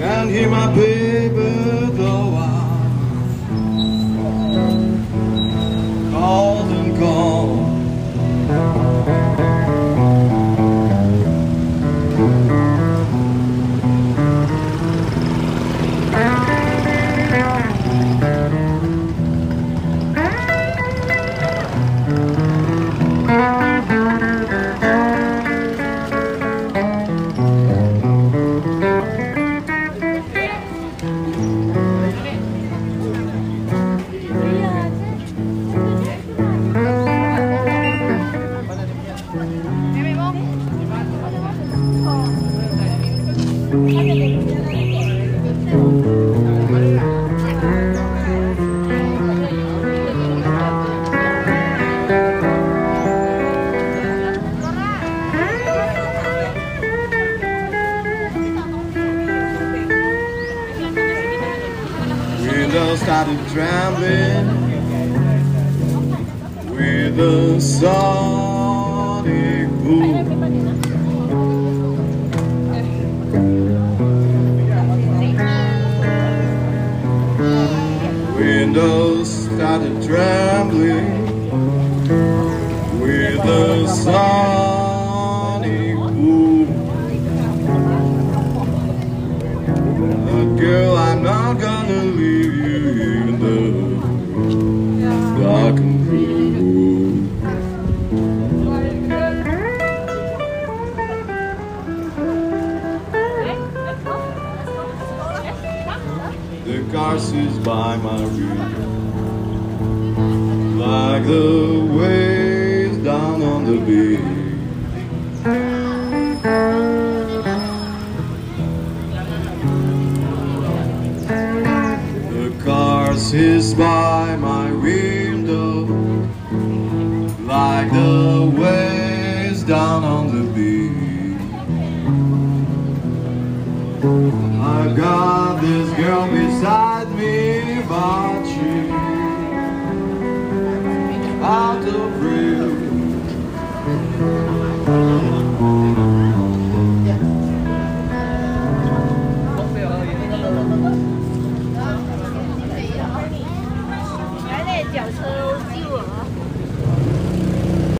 Can't hear my baby Windows started trembling with the sun. Windows started trembling with the sonic boom. Uh, girl, I'm not gonna leave you The car sits by my window like the waves down on the beach. Sits by my window like the waves down on the beach. I got this